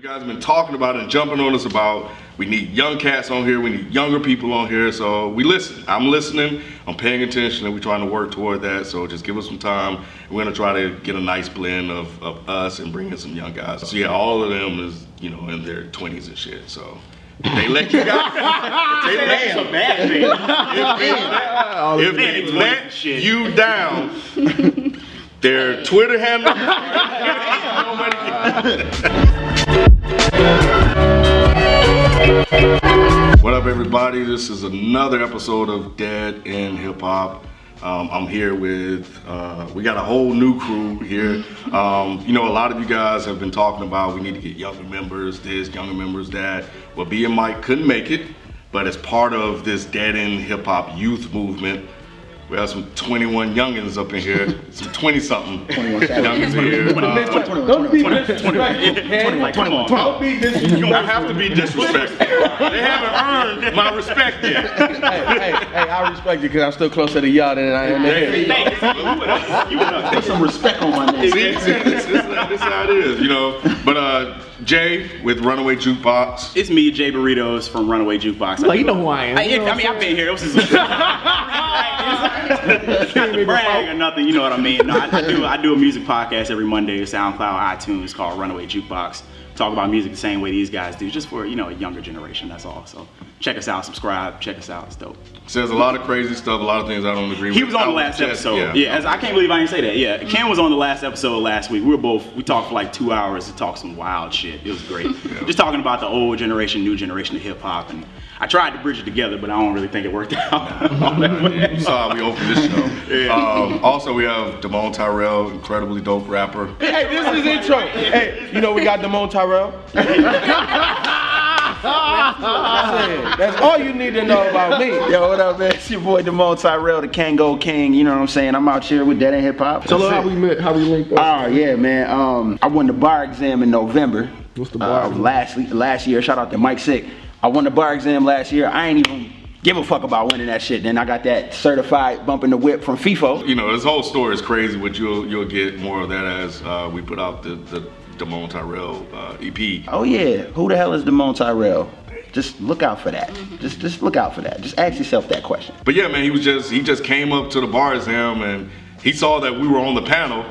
You guys have been talking about it and jumping on us about we need young cats on here, we need younger people on here, so we listen. I'm listening, I'm paying attention, and we're trying to work toward that. So just give us some time. We're gonna try to get a nice blend of, of us and bring in some young guys. So yeah, all of them is you know in their 20s and shit. So they let you guys. they let a bad thing. if they let you down, their Twitter handle. everybody? This is another episode of Dead End Hip Hop. Um, I'm here with, uh, we got a whole new crew here. Um, you know, a lot of you guys have been talking about we need to get younger members, this, younger members, that. Well, B and Mike couldn't make it, but as part of this Dead End Hip Hop youth movement, we have some 21 youngins up in here, some 20 something 21 youngins in here. Uh, Don't be disrespectful. Come on. Don't be disrespectful. I have to be disrespectful. They haven't earned my respect yet. hey, hey, hey, I respect you because I'm still closer to y'all than I am to him. You Put some respect on my name. See, see this, this, this is how it is, you know. But uh, Jay with Runaway Jukebox. It's me, Jay Burritos from Runaway Jukebox. Like, you know who I am. I, You know I mean, I've been here. It was just, not to brag or nothing, you know what I mean. No, I, I do. I do a music podcast every Monday, SoundCloud, iTunes, called Runaway Jukebox. Talk about music the same way these guys do, just for you know a younger generation. That's all. So check us out, subscribe, check us out. It's dope. Says a lot of crazy stuff, a lot of things I don't agree with. He was on I the last just- episode. Yeah, as I can't believe I didn't say that. Yeah, Ken was on the last episode last week. We were both. We talked for like two hours to talk some wild shit. It was great. Just talking about the old generation, new generation of hip hop, and I tried to bridge it together, but I don't really think it worked out. You saw how we opened this show. Um, also, we have Damone Tyrell, incredibly dope rapper. Hey, this is intro. Hey, you know we got Damone Tyrell. That's all you need to know about me. Yo, what up, man? It's your boy Damone Tyrell, the Kango King. You know what I'm saying? I'm out here with Dead End Hip Hop. Tell her how we met, how we linked up. Oh yeah, man. Um, I won the bar exam in November. What's the bar Uh, exam? last last year. Shout out to Mike Sick. I won the bar exam last year. I ain't even give a fuck about winning that shit. Then I got that certified bumping the whip from FIFO. You know, this whole story is crazy, but you'll you'll get more of that as uh, we put out the, the Damone Tyrell uh, EP. Oh yeah, who the hell is Damone Tyrell? Just look out for that. Just just look out for that. Just ask yourself that question. But yeah, man, he was just he just came up to the bar exam and he saw that we were on the panel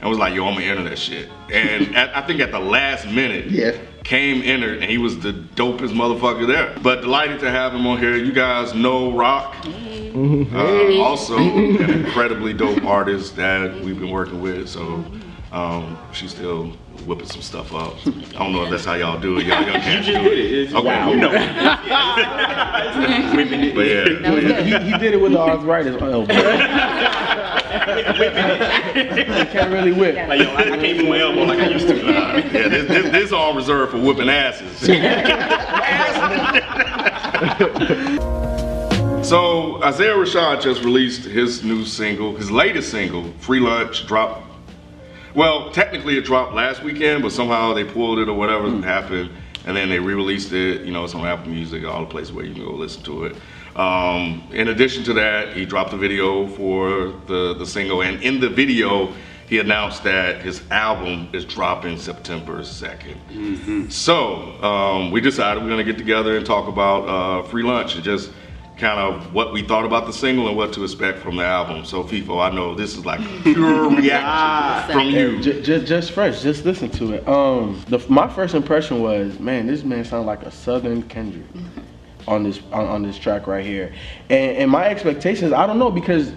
and was like, "Yo, I'm gonna enter that shit." And at, I think at the last minute, Yeah. Came entered and he was the dopest motherfucker there. But delighted to have him on here. You guys know Rock, uh, also an incredibly dope artist that we've been working with. So um, she's still whipping some stuff up. I don't know if that's how y'all do it. Y'all, y'all can't do it. Okay, You know. But yeah, He, he did it with the arthritis elbow. he can't really whip. Like, yo, I, I can't move my elbow like I used to. yeah, this, this, this all reserved for whipping asses. so Isaiah Rashad just released his new single, his latest single, "Free Lunch," dropped. Well, technically it dropped last weekend, but somehow they pulled it or whatever hmm. happened, and then they re-released it. You know, it's on Apple Music, all the places where you can go listen to it. Um, in addition to that, he dropped a video for the the single, and in the video, he announced that his album is dropping September 2nd. So um, we decided we're gonna get together and talk about uh, free lunch and just kind of what we thought about the single and what to expect from the album. So FIFO, I know this is like pure reaction from you. Just, just, just fresh. Just listen to it. Um, the, my first impression was, man, this man sounds like a Southern Kendrick on this on, on this track right here. And, and my expectations, I don't know because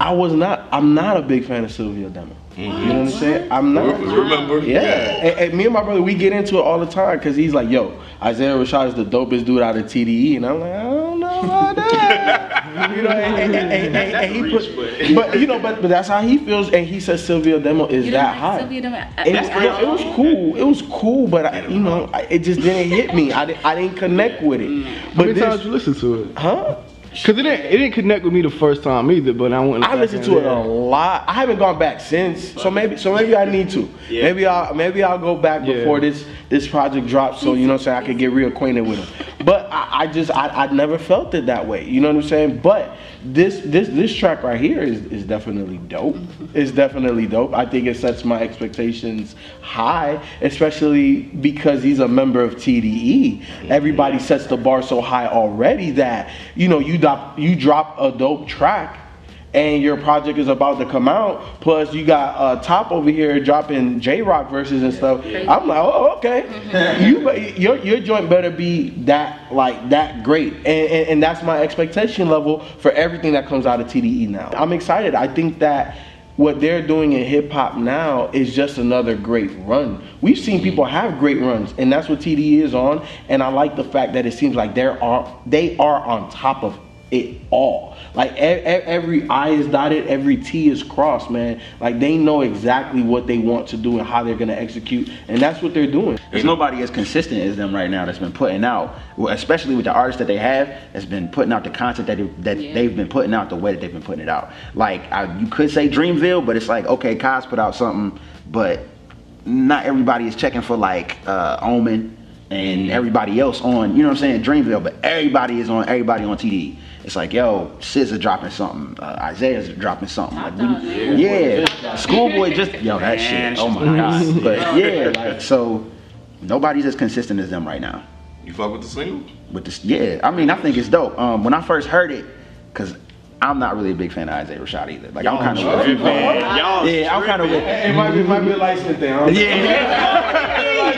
I was not. I'm not a big fan of Cilvia Demo. You know what I'm mm-hmm. saying? I'm not. Remember? Yeah, And, and me and my brother, we get into it all the time because he's like, "Yo, Isaiah Rashad is the dopest dude out of TDE," and I'm like, "I don't know about that." you know, and, and, and, and, and he put, but you know, but but that's how he feels, and he says Cilvia Demo is You that didn't like. Cilvia Demo? It, was- it was cool. It was cool, but I, you know, I, it just didn't hit me. I, didn't- I didn't connect with it. How But many times this, you listen to it? huh? Cause it didn't, it didn't connect with me the first time either, but I went. I listened in to it a lot. I haven't gone back since, so maybe so maybe I need to. Yeah. Maybe I'll maybe I'll go back Yeah. before this this project drops, so you know, so I can get reacquainted with him. But I, I just I, I never felt it that way. You know what I'm saying? But this this this track right here is, is definitely dope. It's definitely dope. I think it sets my expectations high, especially because he's a member of TDE. Everybody sets the bar so high already that you know you drop you drop a dope track and your project is about to come out. Plus, you got uh, Top over here dropping J Rock verses and stuff. I'm like, oh, okay. you, your your joint better be that like that great, and, and and that's my expectation level for everything that comes out of TDE now. I'm excited. I think that. What they're doing in hip hop now is just another great run. We've seen people have great runs, and that's what TDE is on. And I like the fact that it seems like they're on, they are on top of it all. Like every I is dotted, every T is crossed, man. Like they know exactly what they want to do and how they're gonna execute, and that's what they're doing. There's nobody as consistent as them right now that's been putting out, especially with the artists that they have, that's been putting out the content that, they, that Yeah. they've been putting out the way that they've been putting it out. Like, I, you could say Dreamville, but it's like, okay, Cozz put out something, but not everybody is checking for like uh, Omen and everybody else on, you know what I'm saying, Dreamville, but everybody is on, everybody on TD. It's like, yo, SZA dropping something, uh, Isaiah's dropping something. Like, we- Dog, yeah, Schoolboy just, yo, that shit, oh my god. But yeah, like, so nobody's as consistent as them right now You fuck with the single? with this. Yeah, I mean, I think it's dope. Um, when I first heard it, cause I'm not really a big fan of Isaiah Rashad either. Like I'm kind of with, Y'all yeah, I'm kind of with, It might be, it might be a license thing. huh? yeah,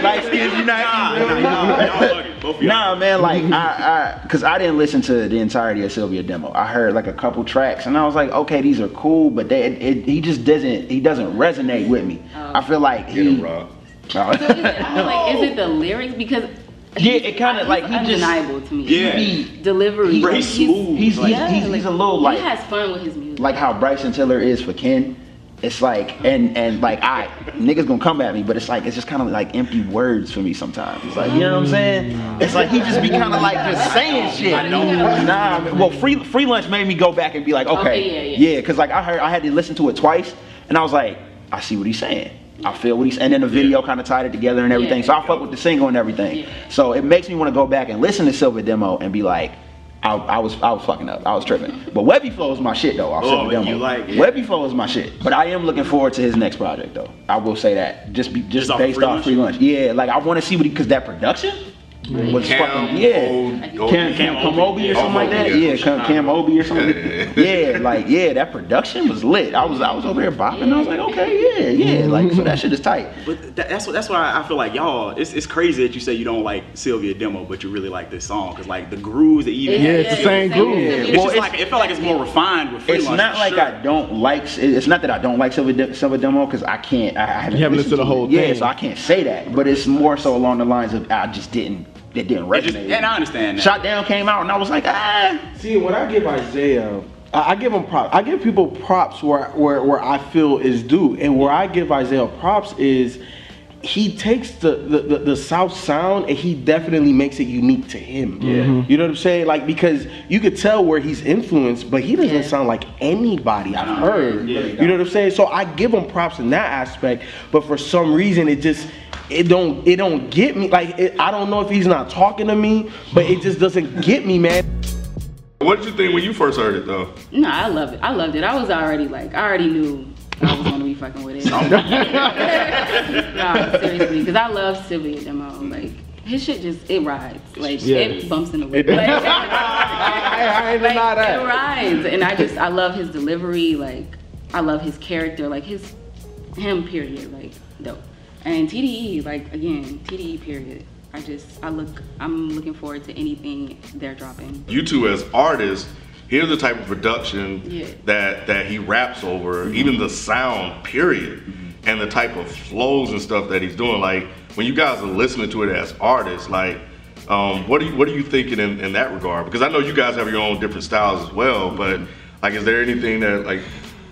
like skins Nah, unite. nah, nah, y'all bugging. Both of y'all. Nah, man, like I, I, cause I didn't listen to the entirety of Cilvia demo. I heard like a couple tracks, and I was like, okay, these are cool, but they, it, it, he just doesn't, he doesn't resonate with me. Oh. I feel like Get he, him, oh. So is it, I mean, like, is it the lyrics? Because Yeah, it kinda, he's like, he just- undeniable to me. Yeah. He- delivery. Bro, he's smooth. he's, he's, yeah, he's, he's a little like, he has fun with his music. like how Bryson Tiller is for Ken. It's like and and like I niggas gonna come at me, but it's like it's just kind of like empty words for me sometimes. It's like you know what I'm saying? It's like he just be kind of like just saying shit. I don't. Nah, man. well, free free lunch made me go back and be like, okay, Okay, yeah, yeah. yeah, because like I heard I had to listen to it twice, and I was like, I see what he's saying. I feel what he's and then the video kind of tied it together and everything. Yeah. So I fuck with the single and everything. Yeah. So it makes me want to go back and listen to Silver Demo and be like, I, I was I was fucking up. I was tripping. But Webbie Flow is my shit though. Off Oh, Demo. you like it. Webbie Flow is my shit. But I am looking forward to his next project though. I will say that. Just be just, Just off based Free off Lunch? free lunch. Yeah, like I want to see what he because that production was Cam, fucking yeah. Old- Old- Cam, Cam, Cam O'bi or something like that. Yeah. Yeah, Cam, Cam O'bi or something. Yeah, like yeah, that production was lit. I was I was over there bopping. I was like, okay, yeah, yeah. Like so that shit is tight. But that's what that's why I feel like y'all. It's, it's crazy that you say you don't like Cilvia demo, but you really like this song because like the grooves that even. Yeah, it's the same groove. It's Well, just it's- like it felt like it's more refined with It's not like sure. I don't like. It's not that I don't like Silver De- Silver Demo because I can't. I, I haven't, You haven't listened to the whole thing, Yeah, so I can't say that. But it's more so along the lines of I just didn't. It didn't It resonate. just, and I understand that. Shot Down came out and I was like, ah. See, when I give Isaiah, I I give him props. I give people props where, where where I feel is due, and where I give Isaiah props is he takes the the, the, the South sound and he definitely makes it unique to him. Yeah, you know what I'm saying? Like because you could tell where he's influenced, but he doesn't Yeah. sound like anybody I've heard. Yeah, you know what I'm saying? So I give him props in that aspect, but for some reason it just. It don't it don't get me like it, I don't know if he's not talking to me, but it just doesn't get me, man. What did you think when you first heard it though? No, I love it. I loved it. I was already like, I already knew I was gonna be fucking with it. no, seriously, because I love Cilvia Demo. Like his shit just it rides. Like Yeah. it bumps in the whip. It- Like, I, I ain't like, deny that. It rides, and I just I love his delivery. Like I love his character. Like his him period. Like dope. And TDE like again TDE period. I just I look I'm looking forward to anything they're dropping. You two as artists, here's the type of production Yeah. that that he raps over, even the sound, period, and the type of flows and stuff that he's doing. Like when you guys are listening to it as artists, like um, what are you what are you thinking in, in that regard? Because I know you guys have your own different styles as well, but like, is there anything that like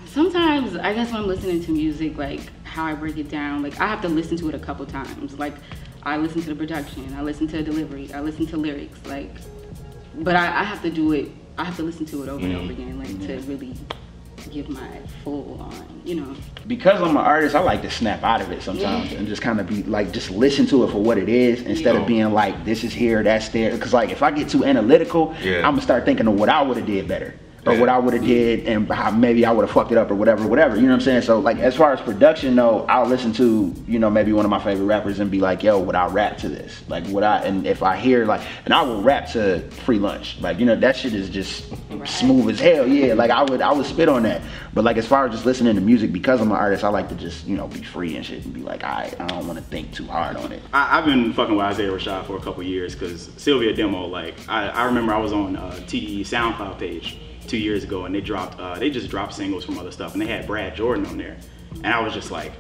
Sometimes I guess when I'm listening to music, like how I break it down, like I have to listen to it a couple times. Like I listen to the production, I listen to the delivery, I listen to lyrics, like but I, I have to do it I have to listen to it over and over mm. again, like to really give my full on, you know. because I'm an artist, I like to snap out of it sometimes and just kind of be like, just listen to it for what it is instead Yeah. of being like, this is here, that's there. Because like, if I get too analytical, Yeah. I'm gonna start thinking of what I would have did better. Or what I would have did, and how maybe I would have fucked it up, or whatever, whatever. You know what I'm saying? So, like, as far as production, though, I'll listen to, you know, maybe one of my favorite rappers and be like, "Yo, would I rap to this? Like, would I?" And if I hear like, and I will rap to Free Lunch, like, you know, that shit is just smooth as hell. Yeah, like I would, I would spit on that. But like, as far as just listening to music, because I'm an artist, I like to just, you know, be free and shit, and be like, I, I don't want to think too hard on it. I, I've been fucking with Isaiah Rashad for a couple years because Cilvia Demo, like, I, I remember I was on uh, TDE SoundCloud page two years ago and they dropped, uh, they just dropped singles from other stuff and they had Brad Jordan on there. And I was just like,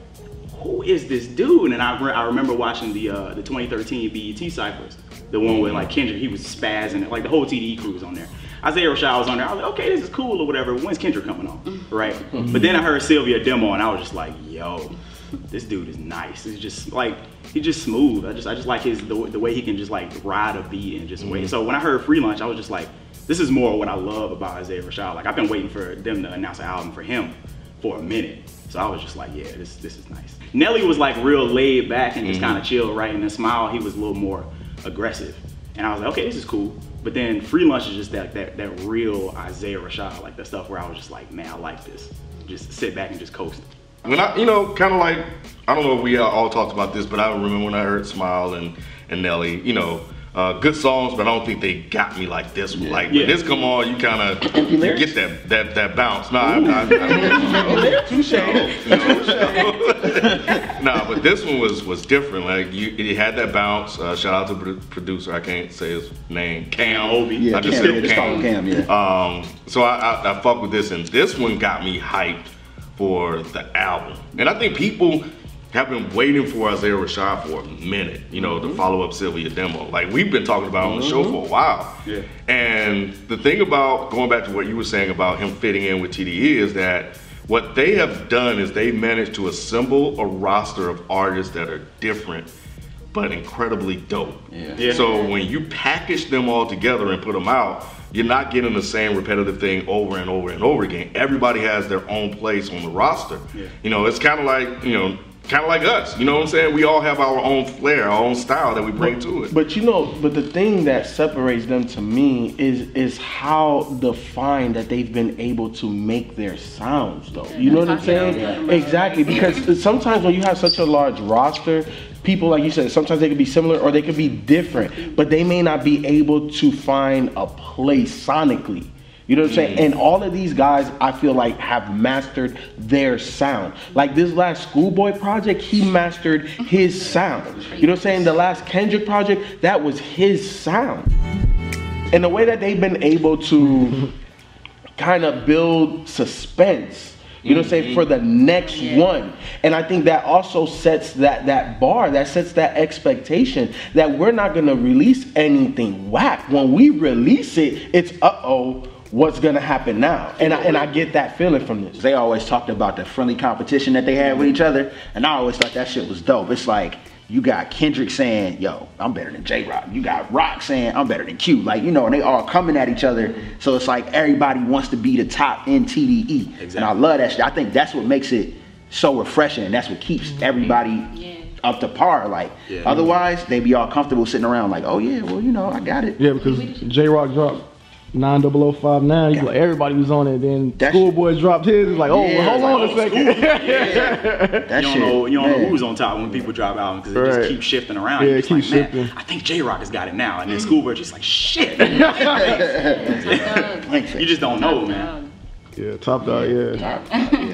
who is this dude? And I, re- I remember watching the uh, the 2013 BET Cyphers, the one with like Kendrick, he was spazzing, it, like the whole TDE crew was on there. Isaiah Rashad was on there. I was like, okay, this is cool or whatever. When's Kendrick coming on? Right? But then I heard Cilvia Demo and I was just like, yo, this dude is nice. He's just like he's just smooth. I just I just like his the, the way he can just like ride a beat and just wait. So when I heard Free Lunch, I was just like, this is more what I love about Isaiah Rashad. Like I've been waiting for them to announce an album for him for a minute. So I was just like, yeah, this this is nice. Nelly was like real laid back and just mm-hmm. kind of chill, right? And then Smile, he was a little more aggressive. And I was like, okay, this is cool. But then Free Lunch is just that that that real Isaiah Rashad, like the stuff where I was just like, man, I like this. Just sit back and just coast. When I, you know, kind of like, I don't know if we all talked about this, but I remember when I heard Smile and, and Nelly, you know, uh, good songs, but I don't think they got me like this one. Like, Yeah. when this come on, you kind of, you get that, that, that bounce. Nah, I, I, I, Touche. nah, but this one was was different. Like you, it had that bounce. Uh, shout out to the producer. I can't say his name. Cam. Obi. Yeah, I just Cam, said yeah, just Cam, yeah. Um, so I, I, I fuck with this, and this one got me hyped for the album. And I think people have been waiting for Isaiah Rashad for a minute, you know, to mm-hmm. follow up Cilvia Demo. Like we've been talking about on the show mm-hmm. for a while. Yeah. And the thing about going back to what you were saying about him fitting in with TDE is that what they have done is they managed to assemble a roster of artists that are different but incredibly dope. Yeah. Yeah. So when you package them all together and put them out, you're not getting the same repetitive thing over and over and over again. Everybody has their own place on the roster. Yeah. You know, it's kind of like, you know, kind of like us. You know what I'm saying? We all have our own flair, our own style that we bring to it. But you know, but the thing that separates them to me is is how defined that they've been able to make their sounds though. You know what I'm That's what I was saying? talking. Exactly. Because sometimes when you have such a large roster, people like you said, sometimes they could be similar or they could be different, but they may not be able to find a place sonically. You know what I'm saying? And all of these guys, I feel like, have mastered their sound. Like this last Schoolboy project, he mastered his sound. You know what I'm saying? The last Kendrick project, that was his sound. And the way that they've been able to kind of build suspense, you know what I'm saying, mm-hmm. for the next one. And I think that also sets that that bar, that sets that expectation that we're not gonna release anything whack. When we release it, it's uh-oh, what's gonna happen now? And I and I get that feeling from this. They always talked about the friendly competition that they had with each other, and I always thought that shit was dope. It's like you got Kendrick saying, "Yo, I'm better than J Rock." You got Rock saying, "I'm better than Q." Like you know, and they all coming at each other. So it's like everybody wants to be the top in TDE, and I love that shit. I think that's what makes it so refreshing. and That's what keeps mm-hmm. everybody Yeah. up to par. Like Yeah. otherwise, they'd be all comfortable sitting around like, "Oh yeah, well you know, I got it." Yeah, because J Rock dropped 90059. You like everybody was on it. Then That Schoolboy dropped his. It's like, oh, Yeah, hold it's on like, a oh, second. That you don't shit, know, you don't know who's on top when people drop out because it Right. just keeps shifting around. Yeah, You're it just like, keeps man, shifting. I think J Rock has got it now, and then mm. Schoolboy just like shit. You just don't know, man. yeah, top dog. Yeah.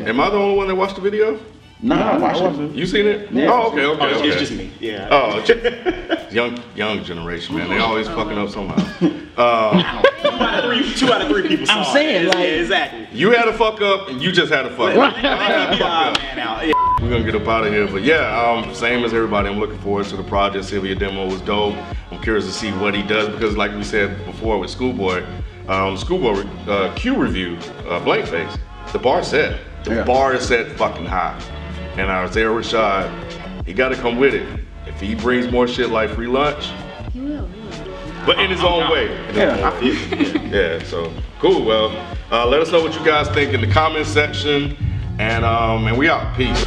Am I the only one that watched the video? Nah, I watched it. You seen it? Yeah. Oh, okay, okay, Oh, it's, okay. it's just me. Yeah. Oh, young young generation, man. They always fucking up somehow. Uh, two, out of three, two out of three people saw I'm saying, it. like- yeah, exactly. you had a fuck up, and you just had a fuck up. I fuck up. man, out. Yeah. We're gonna get up out of here, but yeah, um, same as everybody. I'm looking forward to the project. Cilvia demo was dope. I'm curious to see what he does because, like we said before with Schoolboy, um, Schoolboy uh, Q review, uh, blank face. The bar set. The Yeah. bar is set fucking high, and Isaiah Rashad, he got to come with it. If he brings more shit like free lunch, He will. He will. but but in his own way. In his Yeah, own I way. feel Yeah, so cool. Well, uh, let us know what you guys think in the comment section, and um, and we out. Peace.